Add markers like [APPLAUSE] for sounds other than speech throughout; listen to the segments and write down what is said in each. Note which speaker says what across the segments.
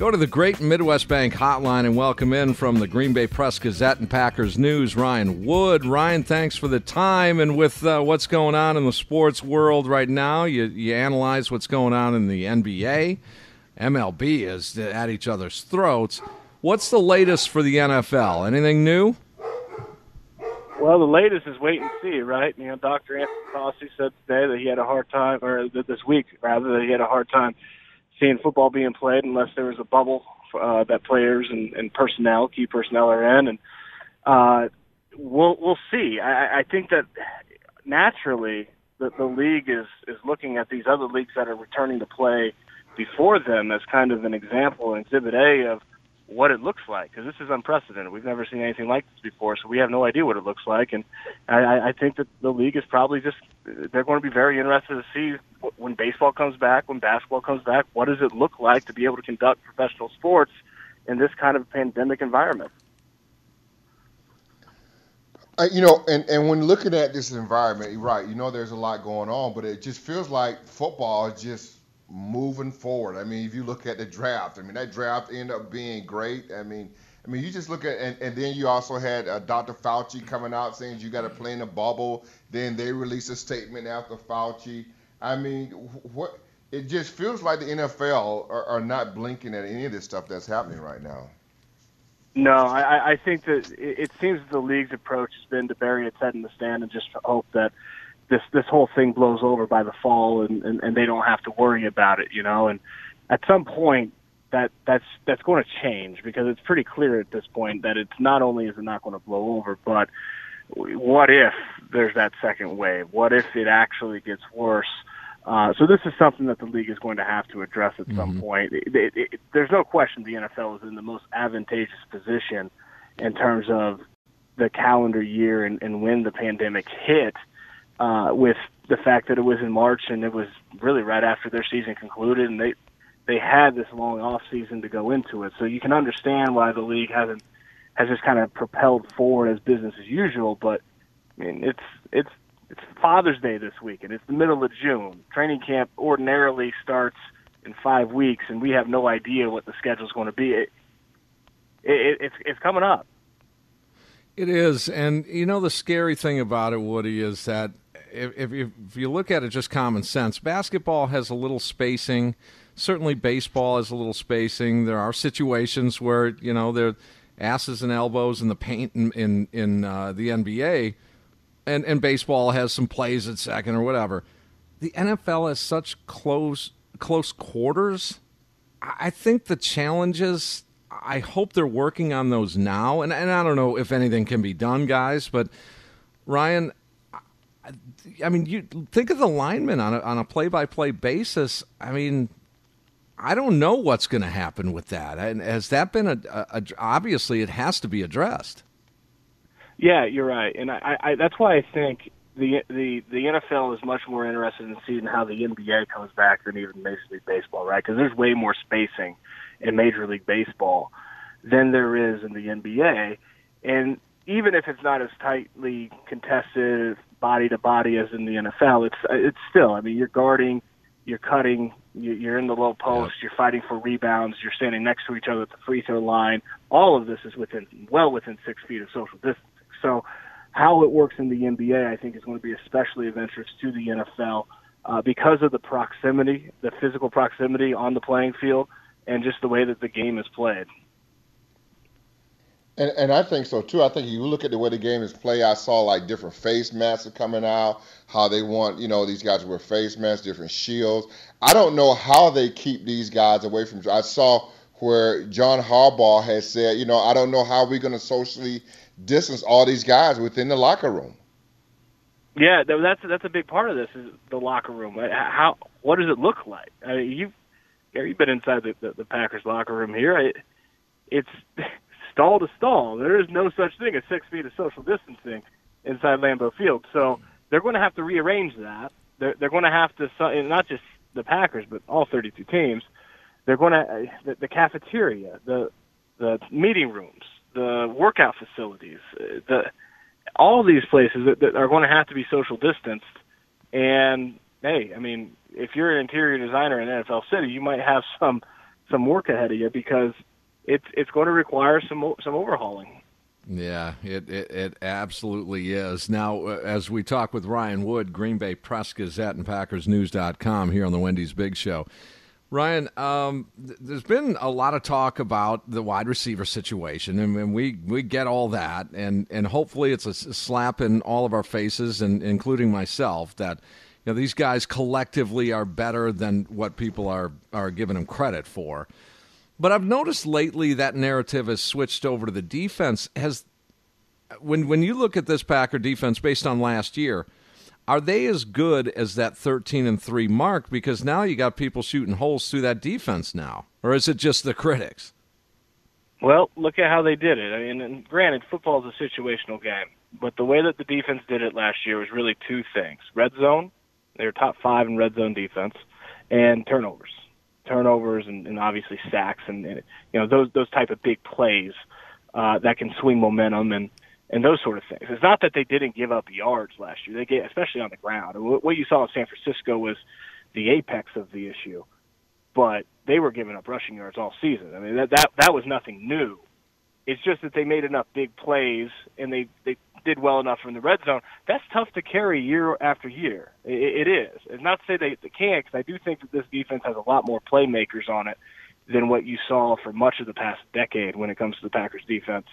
Speaker 1: Go to the Great Midwest Bank hotline and welcome in from the Green Bay Press Gazette and Packers News, Ryan Wood. Ryan, thanks for the time. And with uh, what's going on in the sports world right now, you, you analyze what's going on in the NBA. MLB is at each other's throats. What's the latest for the NFL? Anything new?
Speaker 2: Well, the latest is wait and see, right? You know, Dr. Anthony Fauci said today that he had a hard time, or this week rather, that he had a hard time seeing football being played unless there was a bubble uh, that players and, and personnel, key personnel, are in, and uh, we'll we'll see. I, I think that naturally the, the league is is looking at these other leagues that are returning to play before them as kind of an example, Exhibit A of what it looks like because this is unprecedented. We've never seen anything like this before, so we have no idea what it looks like. And I, I think that the league is probably just they're going to be very interested to see when baseball comes back, when basketball comes back, what does it look like to be able to conduct professional sports in this kind of pandemic environment.
Speaker 3: Uh, you know, and, and when looking at this environment, right, you know, there's a lot going on, but it just feels like football just moving forward. I mean, if you look at the draft, I mean, that draft ended up being great. I mean, I mean, you just look at, and, and then you also had uh, Dr. Fauci coming out saying you got to play in a bubble. Then they released a statement after Fauci. I mean, what? It just feels like the NFL are, are not blinking at any of this stuff that's happening right now.
Speaker 2: No, I, I think that it seems that the league's approach has been to bury its head in the sand and just hope that this this whole thing blows over by the fall and, and, and they don't have to worry about it, you know. And at some point, that that's that's going to change because it's pretty clear at this point that it's not only is it not going to blow over, but what if there's that second wave? What if it actually gets worse? Uh, so this is something that the league is going to have to address at mm-hmm. some point. It, it, it, there's no question the NFL is in the most advantageous position in terms of the calendar year and, and when the pandemic hit uh, with the fact that it was in March and it was really right after their season concluded, and they they had this long off season to go into it. So you can understand why the league hasn't has just kind of propelled forward as business as usual. But I mean, it's it's it's Father's Day this week, and it's the middle of June. Training camp ordinarily starts in five weeks, and we have no idea what the schedule is going to be. It, it, it's it's coming up.
Speaker 1: It is, and you know the scary thing about it, Woody, is that if, if, if you look at it just common sense, basketball has a little spacing. Certainly, baseball has a little spacing. There are situations where you know there asses and elbows in the paint in in, in uh, the NBA, and and baseball has some plays at second or whatever. The NFL has such close close quarters. I think the challenges. I hope they're working on those now, and and I don't know if anything can be done, guys, but Ryan, I mean, you think of the linemen on a, on a play-by-play basis. I mean, I don't know what's going to happen with that. And has that been a, a, a, obviously it has to be addressed.
Speaker 2: Yeah, you're right, and I, I that's why I think the the the NFL is much more interested in seeing how the NBA comes back than even Major League Baseball, right? Because there's way more spacing in Major League Baseball than there is in the NBA, and even if it's not as tightly contested body to body as in the NFL, it's it's still. I mean, you're guarding, you're cutting, you're in the low post, you're fighting for rebounds, you're standing next to each other at the free throw line. All of this is within well within six feet of social distancing. So, how it works in the NBA, I think, is going to be especially of interest to the NFL uh, because of the proximity, the physical proximity on the playing field, and just the way that the game is played.
Speaker 3: And, and I think so too. I think you look at the way the game is played. I saw like different face masks are coming out. How they want you know these guys wear face masks, different shields. I don't know how they keep these guys away from. I saw where John Harbaugh has said, you know, I don't know how we're going to socially distance all these guys within the locker room.
Speaker 2: Yeah, that's that's a big part of this is the locker room. How what does it look like? I mean, you've you've been inside the, the, the Packers locker room here. It, it's stall to stall. There is no such thing as six feet of social distancing inside Lambeau Field. So they're going to have to rearrange that. They're, they're going to have to, not just the Packers, but all 32 teams. They're going to uh, the, the cafeteria, the the meeting rooms, the workout facilities, uh, the all these places that, that are going to have to be social distanced. And hey, I mean, if you're an interior designer in NFL City, you might have some some work ahead of you because it's it's going to require some some overhauling.
Speaker 1: Yeah, it, it, it absolutely is. Now, uh, as we talk with Ryan Wood, Green Bay Press Gazette and PackersNews.com here on the Wendy's Big Show. Ryan, um, th- there's been a lot of talk about the wide receiver situation, and, and, we, we get all that, and, and hopefully it's a slap in all of our faces, and including myself, that you know these guys collectively are better than what people are are giving them credit for. But I've noticed lately that narrative has switched over to the defense. Has when when you look at this Packer defense based on last year, are they as good as that 13 and 3 mark? Because now you got people shooting holes through that defense now. Or is it just the critics?
Speaker 2: Well look at how they did it. I mean and granted football is a situational game but the way that the defense did it last year was really two things. Red zone they were top 5 in red zone defense and turnovers turnovers and, and obviously sacks and, and you know those those type of big plays uh, that can swing momentum and and those sort of things. It's not that they didn't give up yards last year. They get especially on the ground. What you saw in San Francisco was the apex of the issue, but they were giving up rushing yards all season. I mean that that that was nothing new. It's just that they made enough big plays and they they did well enough from the red zone. That's tough to carry year after year. It, it is. It's not to say they, they can't, because I do think that this defense has a lot more playmakers on it than what you saw for much of the past decade when it comes to the Packers defense.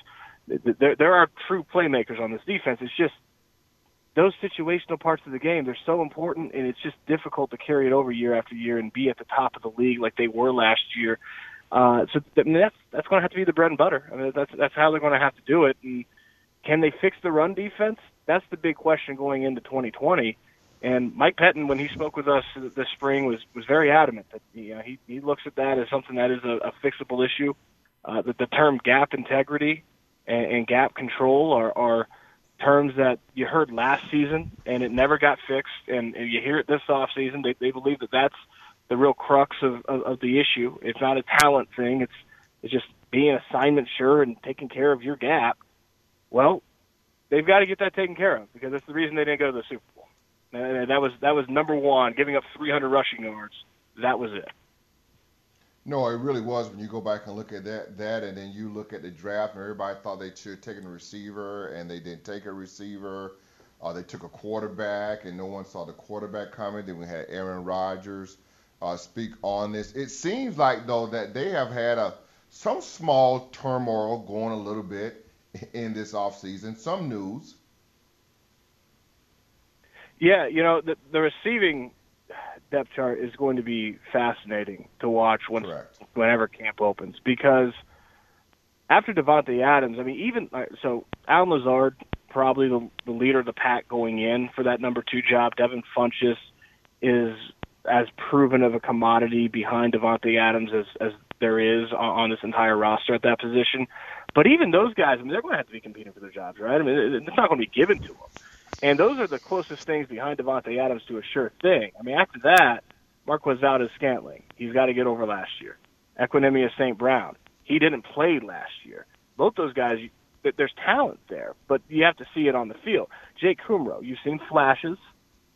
Speaker 2: There, there are true playmakers on this defense. It's just those situational parts of the game, they're so important, and it's just difficult to carry it over year after year and be at the top of the league like they were last year. Uh, so I that's that's going to have to be the bread and butter. I mean, that's that's how they're going to have to do it. And can they fix the run defense? That's the big question going into 2020. And Mike Pettine, when he spoke with us this spring, was was very adamant that you know, he he looks at that as something that is a, a fixable issue. Uh, that the term gap integrity and, and gap control are, are terms that you heard last season and it never got fixed, and, and you hear it this off season. They they believe that that's the real crux of, of, of the issue. It's not a talent thing. It's it's just being assignment sure and taking care of your gap. Well, they've got to get that taken care of because that's the reason they didn't go to the Super Bowl. And that was that was number one, giving up 300 rushing yards. That was it.
Speaker 3: No, it really was when you go back and look at that, that, and then you look at the draft, and everybody thought they should have taken a receiver, and they didn't take a receiver. Uh, they took a quarterback, and no one saw the quarterback coming. Then we had Aaron Rodgers uh, speak on this. It seems like though that they have had a some small turmoil going a little bit [LAUGHS] in this offseason. Some news.
Speaker 2: Yeah, you know, the, the receiving depth chart is going to be fascinating to watch when, whenever camp opens because after Davante Adams, I mean, even so, Allen Lazard probably the, the leader of the pack going in for that number two job. Devin Funchess is as proven of a commodity behind Davante Adams as as there is on, on this entire roster at that position. But even those guys, I mean, they're going to have to be competing for their jobs, right? I mean, it's not going to be given to them. And those are the closest things behind Davante Adams to a sure thing. I mean, after that, Marquez Valdes-Scantling, he's got to get over last year. Equanimeous St. Brown, he didn't play last year. Both those guys, there's talent there, but you have to see it on the field. Jake Kumerow, you've seen flashes,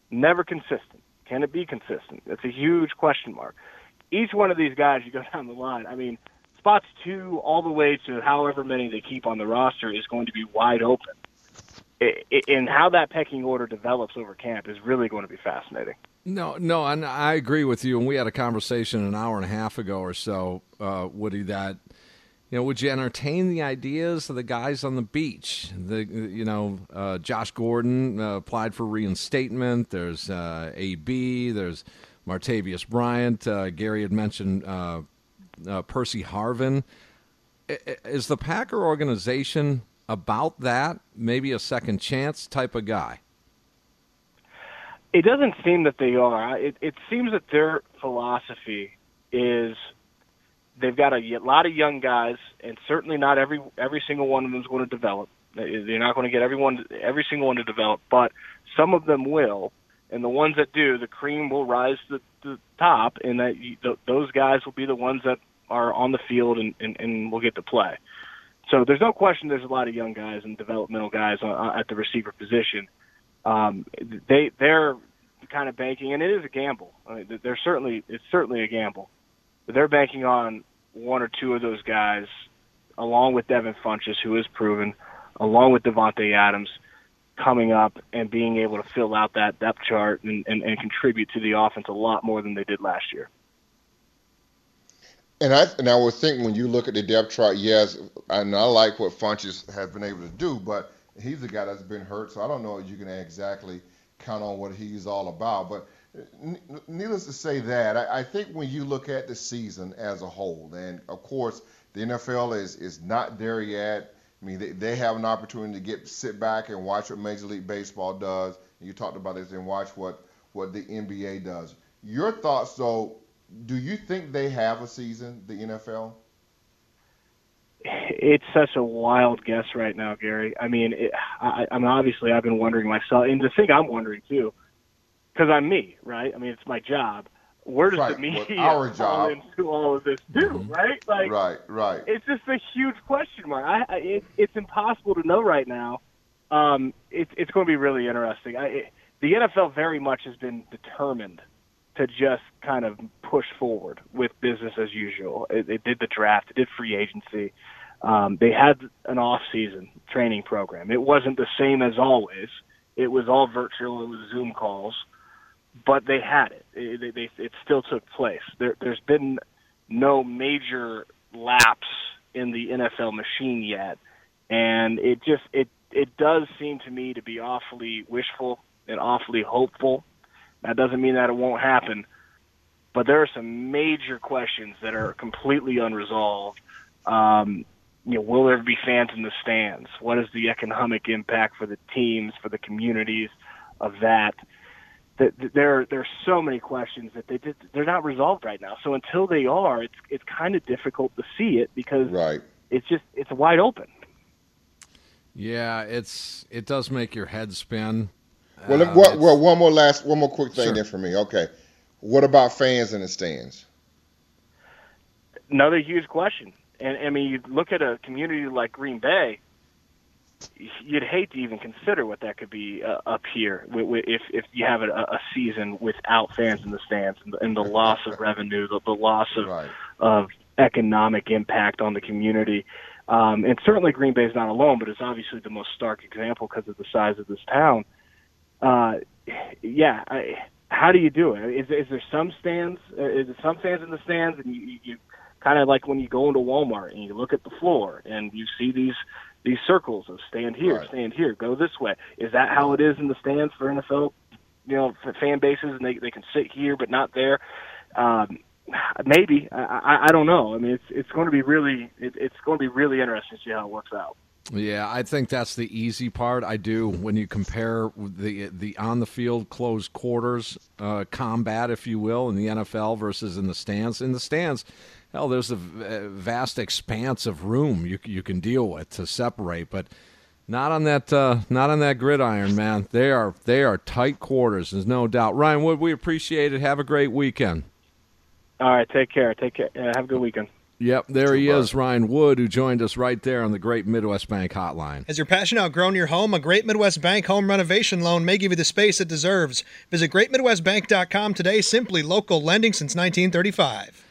Speaker 2: never consistent. Can it be consistent? That's a huge question mark. Each one of these guys, you go [LAUGHS] down the line. I mean, spots two all the way to however many they keep on the roster is going to be wide open. And how that pecking order develops over camp is really going to be fascinating.
Speaker 1: No, no, and I agree with you. And we had a conversation an hour and a half ago or so, uh, Woody, that you know, would you entertain the ideas of the guys on the beach? The you know, uh, Josh Gordon uh, applied for reinstatement. There's uh, AB. There's Martavis Bryant. Uh, Gary had mentioned uh, uh, Percy Harvin. Is the Packer organization about that? Maybe a second chance type of guy.
Speaker 2: It doesn't seem that they are. It, it seems that their philosophy is they've got a lot of young guys, and certainly not every every single one of them is going to develop. They're not going to get everyone every single one to develop, but some of them will, and the ones that do, the cream will rise to the top, and that you, th- those guys will be the ones that are on the field and, and, and will get to play. So there's no question there's a lot of young guys and developmental guys at the receiver position. Um, they they're kind of banking, and it is a gamble. I mean, they're certainly it's certainly a gamble. But they're banking on one or two of those guys, along with Devin Funchess, who is proven, along with Davante Adams, coming up and being able to fill out that depth chart and, and, and contribute to the offense a lot more than they did last year.
Speaker 3: And I and I would think when you look at the depth chart, yes, and I like what Funchess has been able to do, but he's the guy that's been hurt, so I don't know if you can exactly count on what he's all about. But needless to say that, I, I think when you look at the season as a whole, and of course the NFL is is not there yet. I mean, they, they have an opportunity to get sit back and watch what Major League Baseball does. You talked about this and watch what what the NBA does. Your thoughts, though, do you think they have a season, the NFL?
Speaker 2: It's such a wild guess right now, Gary. I mean, it, I, I mean, obviously, I've been wondering myself, and the thing I'm wondering too, because I'm me, right? I mean, it's my job. Where does
Speaker 3: right.
Speaker 2: the media
Speaker 3: our
Speaker 2: fall
Speaker 3: job.
Speaker 2: into all of this too,
Speaker 3: mm-hmm.
Speaker 2: right? Like,
Speaker 3: right, right.
Speaker 2: It's just a huge question mark. I, I it, it's impossible to know right now. Um, it's it's going to be really interesting. I, it, the NFL very much has been determined to just kind of push forward with business as usual. It, it did the draft, it did free agency. Um, they had an off-season training program. It wasn't the same as always. It was all virtual. It was Zoom calls, but they had it. It, they, it still took place. There, there's been no major lapse in the NFL machine yet, and it just it it does seem to me to be awfully wishful and awfully hopeful that doesn't mean that it won't happen, but there are some major questions that are completely unresolved. Um, you know, will there be fans in the stands? What is the economic impact for the teams, for the communities of that? That there, there are so many questions that they did, they're not resolved right now. So until they are, it's it's kind of difficult to see it because
Speaker 3: right.
Speaker 2: it's just it's wide open.
Speaker 1: Yeah, it's it does make your head spin.
Speaker 3: Well,
Speaker 1: uh,
Speaker 3: well, well, one more last, one more quick thing
Speaker 1: sure.
Speaker 3: there for me. Okay, what about fans in the stands?
Speaker 2: Another huge question, and I mean, you look at a community like Green Bay. You'd hate to even consider what that could be uh, up here if if you have a, a season without fans in the stands and the, and the loss of revenue, the, the loss of
Speaker 3: right.
Speaker 2: of economic impact on the community. Um, and certainly Green Bay is not alone, but it's obviously the most stark example because of the size of this town uh, yeah, I, how do you do it? Is, is there some stands? Uh, is there some fans in the stands, and you, you kind of like when you go into Walmart and you look at the floor and you see these these circles of stand here,
Speaker 3: right.
Speaker 2: stand here, go this way. Is that how it is in the stands for NFL? You know, fan bases, and they they can sit here but not there. Um, maybe I, I, I don't know. I mean, it's it's going to be really it, it's going to be really interesting to see how it works out.
Speaker 1: Yeah, I think that's the easy part. I do when you compare the the on the field closed quarters uh, combat, if you will, in the NFL versus in the stands. In the stands, hell, there's a vast expanse of room you you can deal with to separate, but not on that uh, not on that gridiron, man. They are they are tight quarters. There's no doubt. Ryan Wood, we appreciate it. Have a great weekend.
Speaker 2: All right, take care. Take care. Uh, have a good weekend.
Speaker 1: Yep, there he is, Ryan Wood, who joined us right there on the Great Midwest Bank Hotline.
Speaker 4: Has your passion outgrown your home? A Great Midwest Bank home renovation loan may give you the space it deserves. Visit greatmidwestbank.com today. Simply local lending since 1935.